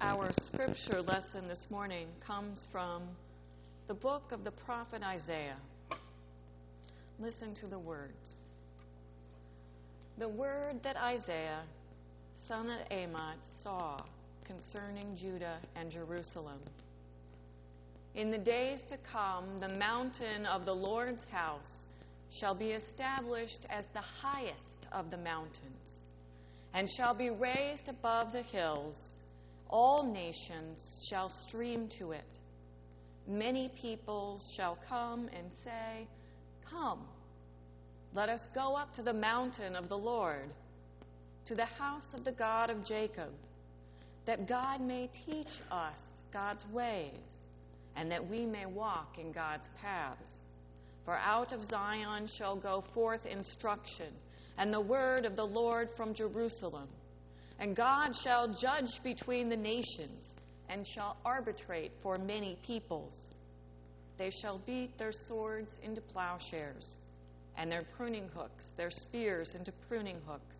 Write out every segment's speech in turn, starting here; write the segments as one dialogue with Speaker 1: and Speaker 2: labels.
Speaker 1: Our scripture lesson this morning comes from the book of the prophet Isaiah. Listen to the words. The word that Isaiah, son of Amoz, saw concerning Judah and Jerusalem. In the days to come, the mountain of the Lord's house shall be established as the highest of the mountains, and shall be raised above the hills. All nations shall stream to it. Many peoples shall come and say, Come, let us go up to the mountain of the Lord, to the house of the God of Jacob, that God may teach us God's ways, and that we may walk in God's paths. For out of Zion shall go forth instruction, and the word of the Lord from Jerusalem. And God shall judge between the nations, and shall arbitrate for many peoples. They shall beat their swords into plowshares, and their pruning hooks, their spears into pruning hooks.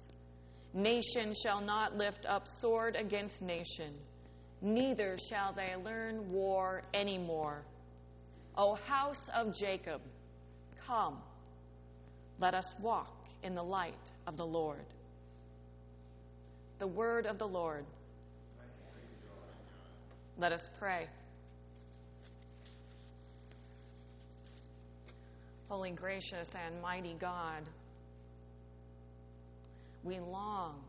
Speaker 1: Nation shall not lift up sword against nation, neither shall they learn war any more. O house of Jacob, Come, let us walk in the light of the Lord. The word of the Lord. Let us pray. Holy, gracious, and mighty God, we long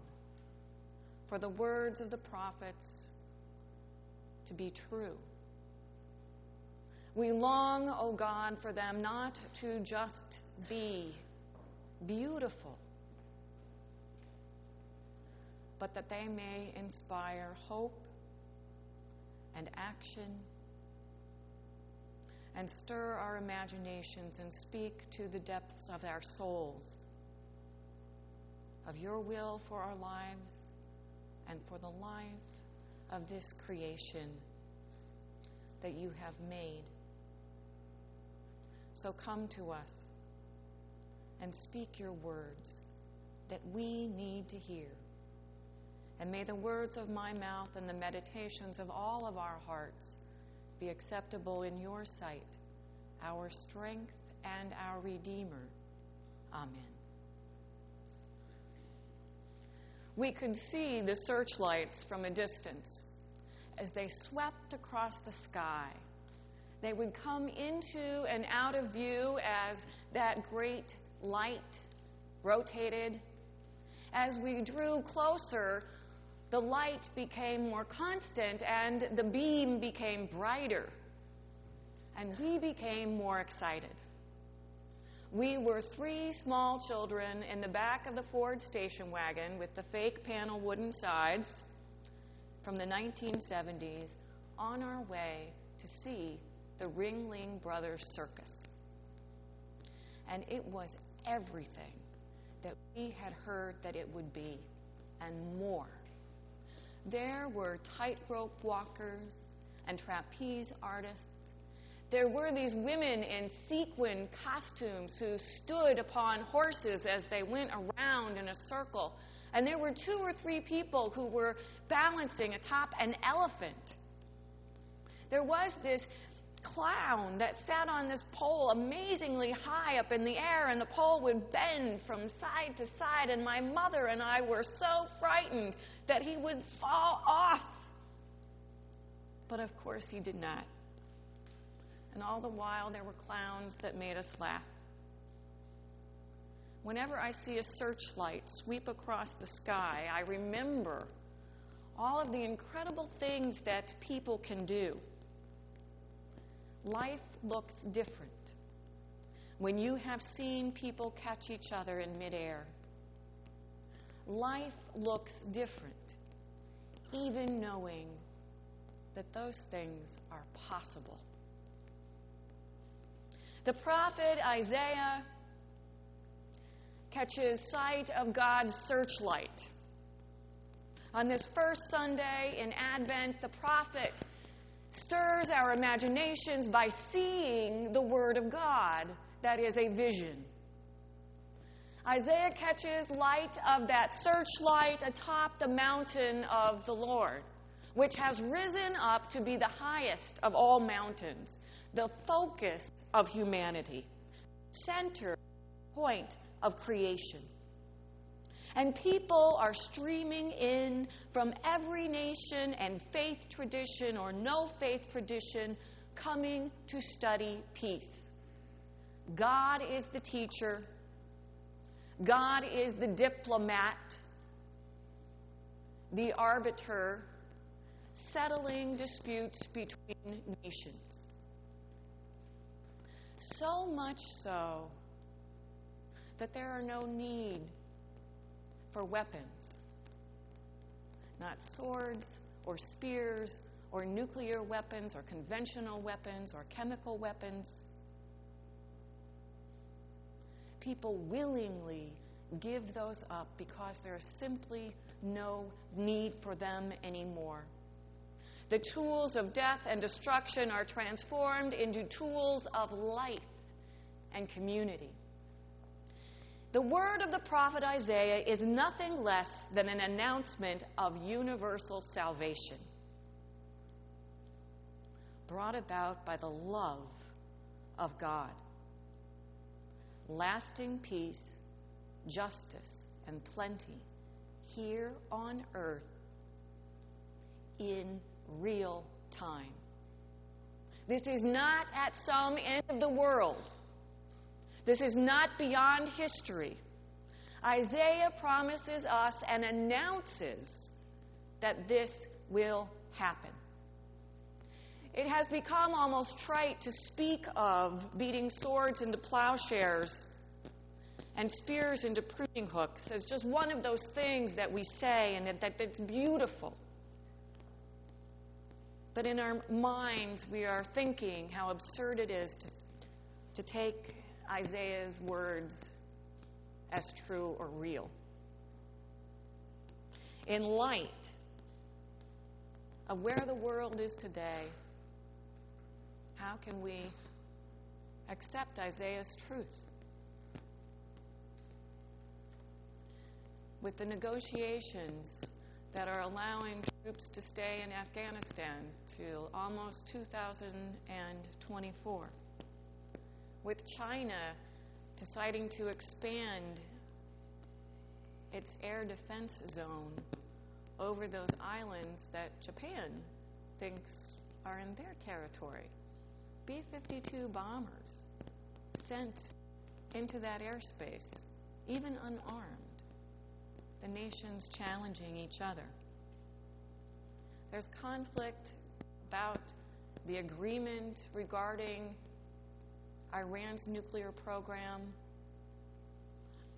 Speaker 1: for the words of the prophets to be true. We long, O oh God, for them not to just be beautiful, but that they may inspire hope and action and stir our imaginations and speak to the depths of our souls of your will for our lives and for the life of this creation that you have made. So come to us and speak your words that we need to hear. And may the words of my mouth and the meditations of all of our hearts be acceptable in your sight, our strength and our Redeemer. Amen. We could see the searchlights from a distance as they swept across the sky they would come into and out of view as that great light rotated. As we drew closer, the light became more constant and the beam became brighter. And we became more excited. We were three small children in the back of the Ford station wagon with the fake panel wooden sides from the 1970s on our way to see the Ringling Brothers Circus. And it was everything that we had heard that it would be, and more. There were tightrope walkers and trapeze artists. There were these women in sequin costumes who stood upon horses as they went around in a circle. And there were two or three people who were balancing atop an elephant. There was this clown that sat on this pole amazingly high up in the air, and the pole would bend from side to side, and my mother and I were so frightened that he would fall off. But of course, he did not. And all the while, there were clowns that made us laugh. Whenever I see a searchlight sweep across the sky, I remember all of the incredible things that people can do life looks different when you have seen people catch each other in midair. Life looks different, even knowing that those things are possible. The prophet Isaiah catches sight of God's searchlight. On this first Sunday in Advent, the prophet stirs our imaginations by seeing the Word of God. That is a vision. Isaiah catches light of that searchlight atop the mountain of the Lord. which has risen up to be the highest of all mountains, the focus of humanity, center point of creation. And people are streaming in from every nation and faith tradition or no faith tradition coming to study peace. God is the teacher, God is the diplomat, the arbiter, settling disputes between nations. So much so that there are no need for weapons. Not swords or spears or nuclear weapons or conventional weapons or chemical weapons. People willingly give those up because there is simply no need for them anymore. The tools of death and destruction are transformed into tools of life and community. The word of the prophet Isaiah is nothing less than an announcement of universal salvation brought about by the love of God. Lasting peace, justice, and plenty here on earth in real time. This is not at some end of the world. This is not beyond history. Isaiah promises us and announces that this will happen. It has become almost trite to speak of beating swords into plowshares and spears into pruning hooks as just one of those things that we say and that, that that's beautiful. But in our minds, we are thinking how absurd it is to, to take Isaiah's words as true or real. In light of where the world is today, how can we accept Isaiah's truth? With the negotiations that are allowing troops to stay in Afghanistan till almost 2024 with China deciding to expand its air defense zone over those islands that Japan thinks are in their territory. B 52 bombers sent into that airspace, even unarmed. The nations challenging each other. There's conflict about the agreement regarding Iran's nuclear program.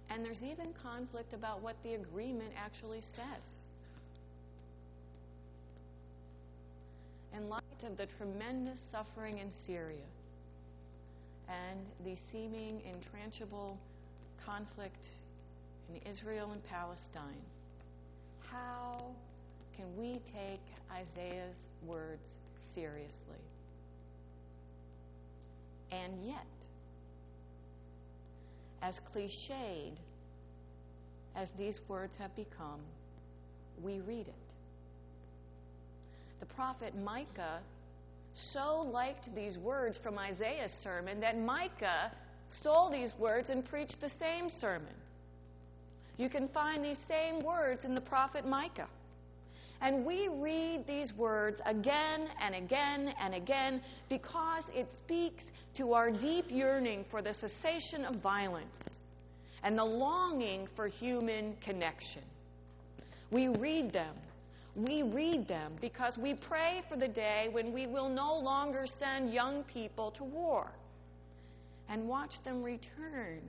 Speaker 1: And there's even conflict about what the agreement actually says. In light of the tremendous suffering in Syria and the seeming intranchable conflict in Israel and Palestine, how can we take Isaiah's words seriously? And yet, as cliched as these words have become, we read it. The prophet Micah so liked these words from Isaiah's sermon that Micah stole these words and preached the same sermon. You can find these same words in the prophet Micah. And we read these words again and again and again because it speaks to our deep yearning for the cessation of violence and the longing for human connection. We read them. We read them because we pray for the day when we will no longer send young people to war and watch them return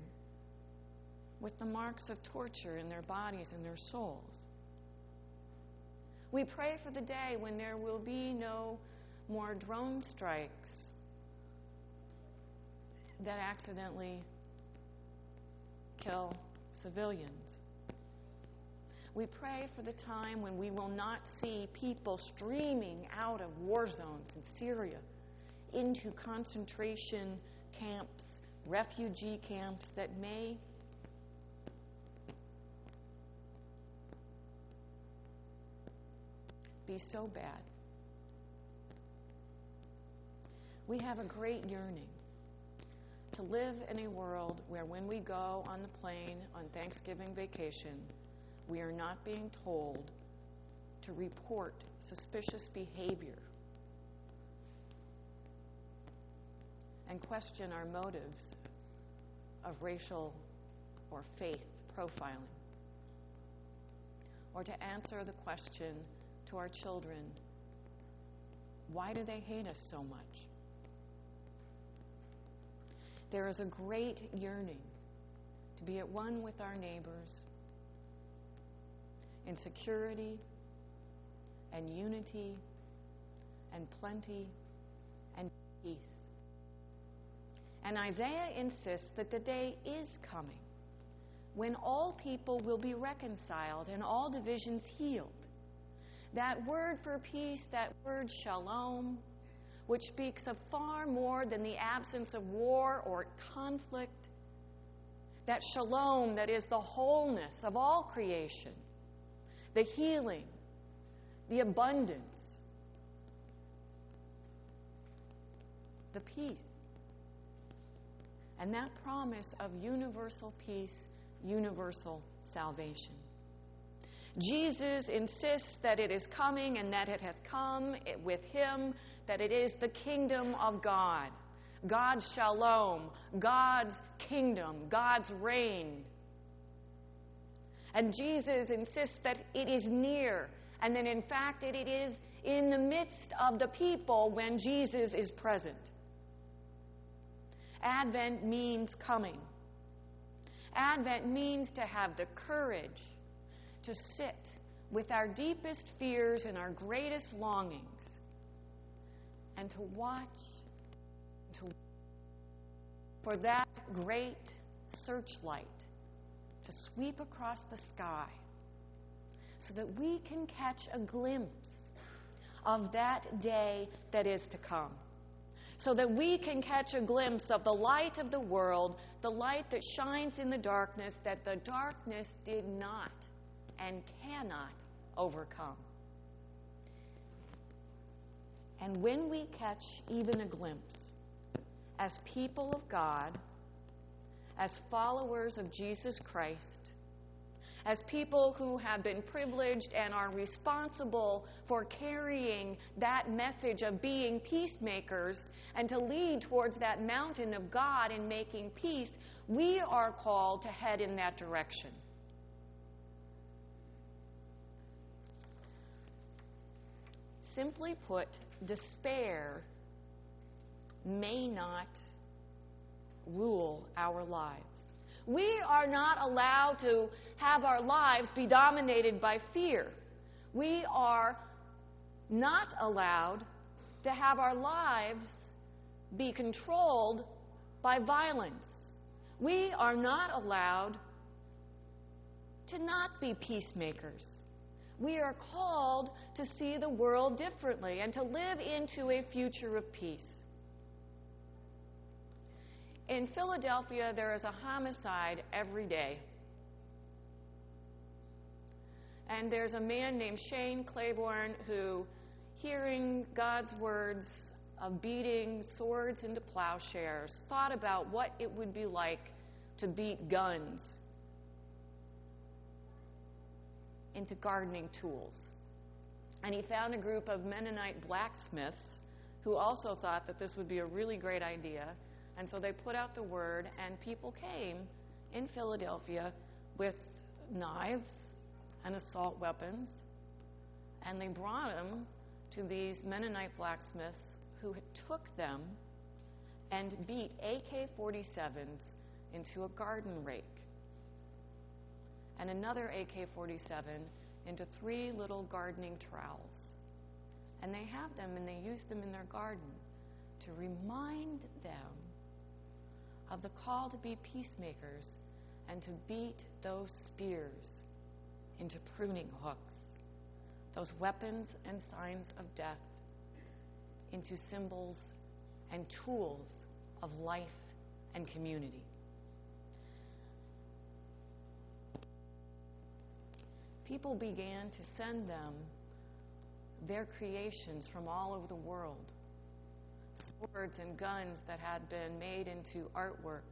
Speaker 1: with the marks of torture in their bodies and their souls. We pray for the day when there will be no more drone strikes that accidentally kill civilians. We pray for the time when we will not see people streaming out of war zones in Syria into concentration camps, refugee camps that may be so bad. We have a great yearning to live in a world where when we go on the plane on Thanksgiving vacation, we are not being told to report suspicious behavior and question our motives of racial or faith profiling. Or to answer the question to our children why do they hate us so much? There is a great yearning to be at one with our neighbors in security and unity and plenty and peace. And Isaiah insists that the day is coming when all people will be reconciled and all divisions healed. That word for peace, that word shalom, which speaks of far more than the absence of war or conflict, that shalom that is the wholeness of all creation, the healing, the abundance, the peace. And that promise of universal peace, universal salvation. Jesus insists that it is coming and that it has come with him, that it is the kingdom of God. God's shalom, God's kingdom, God's reign. And Jesus insists that it is near, and that in fact it is in the midst of the people when Jesus is present. Advent means coming. Advent means to have the courage to sit with our deepest fears and our greatest longings and to watch to for that great searchlight to sweep across the sky so that we can catch a glimpse of that day that is to come. So that we can catch a glimpse of the light of the world, the light that shines in the darkness that the darkness did not and cannot overcome. And when we catch even a glimpse, as people of God, as followers of Jesus Christ, as people who have been privileged and are responsible for carrying that message of being peacemakers and to lead towards that mountain of God in making peace, we are called to head in that direction. Simply put, despair may not rule our lives. We are not allowed to have our lives be dominated by fear. We are not allowed to have our lives be controlled by violence. We are not allowed to not be peacemakers. We are called to see the world differently and to live into a future of peace. In Philadelphia, there is a homicide every day. And there's a man named Shane Claiborne who, hearing God's words of beating swords into plowshares, thought about what it would be like to beat guns into gardening tools. And he found a group of Mennonite blacksmiths who also thought that this would be a really great idea. And so they put out the word, and people came in Philadelphia with knives and assault weapons, and they brought them to these Mennonite blacksmiths who took them and beat AK 47s into a garden rake and another AK 47 into three little gardening trowels. And they have them and they use them in their garden to remind them of the call to be peacemakers and to beat those spears into pruning hooks, those weapons and signs of death into symbols and tools of life and community. People began to send them their creations from all over the world swords and guns that had been made into artwork,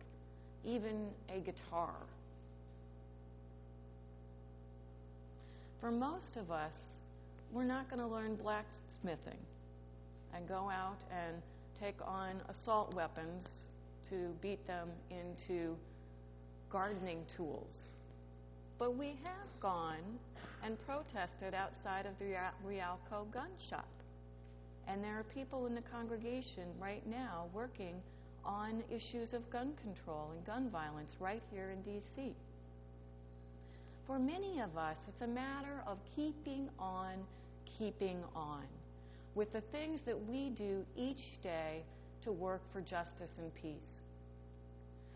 Speaker 1: even a guitar. For most of us, we're not going to learn blacksmithing and go out and take on assault weapons to beat them into gardening tools. But we have gone and protested outside of the Rialto gun shop. And there are people in the congregation right now working on issues of gun control and gun violence right here in D.C. For many of us, it's a matter of keeping on, keeping on with the things that we do each day to work for justice and peace.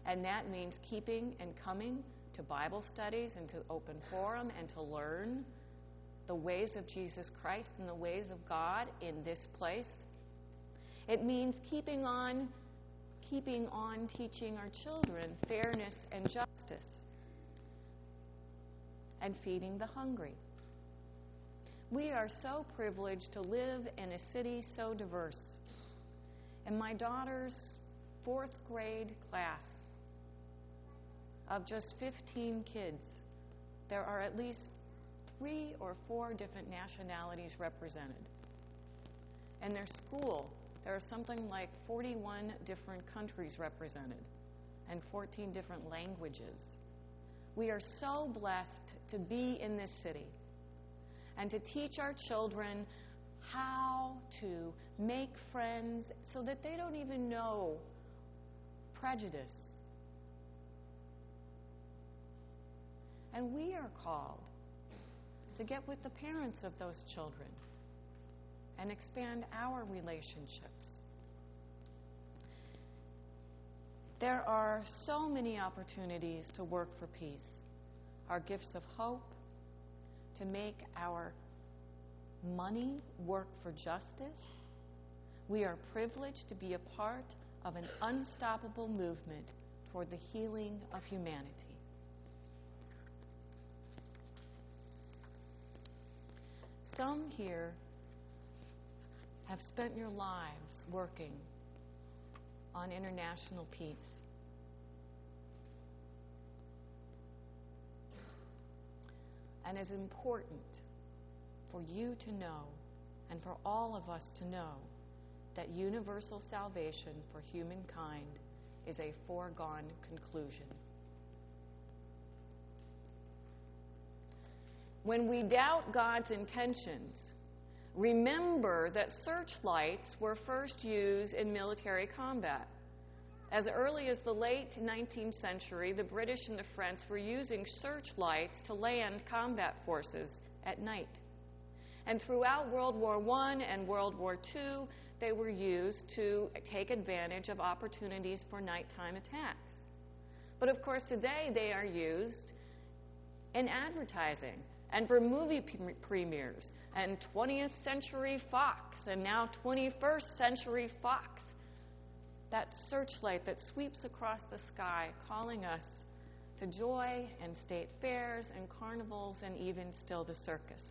Speaker 1: And that means keeping and coming to Bible studies and to open forum and to learn the ways of Jesus Christ and the ways of God in this place. It means keeping on keeping on teaching our children fairness and justice and feeding the hungry. We are so privileged to live in a city so diverse. In my daughter's fourth grade class of just 15 kids, there are at least three or four different nationalities represented. In their school, there are something like 41 different countries represented and 14 different languages. We are so blessed to be in this city and to teach our children how to make friends so that they don't even know prejudice. And we are called to get with the parents of those children and expand our relationships. There are so many opportunities to work for peace. Our gifts of hope, to make our money work for justice. We are privileged to be a part of an unstoppable movement toward the healing of humanity. Some here have spent your lives working on international peace. And it's important for you to know and for all of us to know that universal salvation for humankind is a foregone conclusion. When we doubt God's intentions, remember that searchlights were first used in military combat. As early as the late 19th century, the British and the French were using searchlights to land combat forces at night. And throughout World War I and World War II, they were used to take advantage of opportunities for nighttime attacks. But of course, today they are used in advertising and for movie premieres and 20th Century Fox and now 21st Century Fox. That searchlight that sweeps across the sky, calling us to joy and state fairs and carnivals and even still the circus.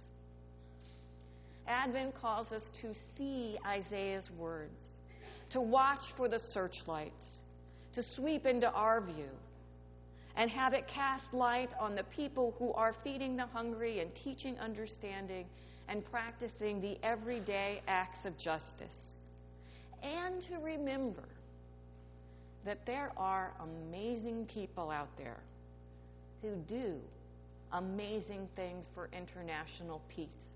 Speaker 1: Advent calls us to see Isaiah's words, to watch for the searchlights, to sweep into our view and have it cast light on the people who are feeding the hungry and teaching understanding and practicing the everyday acts of justice. And to remember that there are amazing people out there who do amazing things for international peace,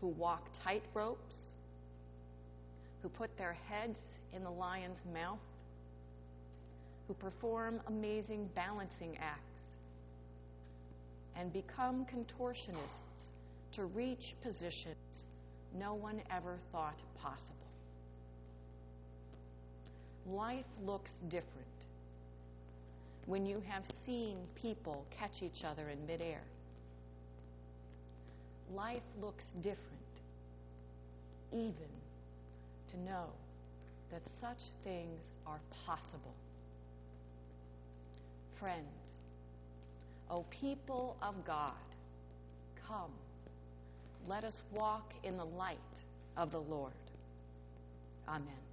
Speaker 1: who walk tight ropes, who put their heads in the lion's mouth, who perform amazing balancing acts and become contortionists to reach positions no one ever thought possible. Life looks different when you have seen people catch each other in midair. Life looks different even to know that such things are possible friends, O people of God, come, let us walk in the light of the Lord. Amen.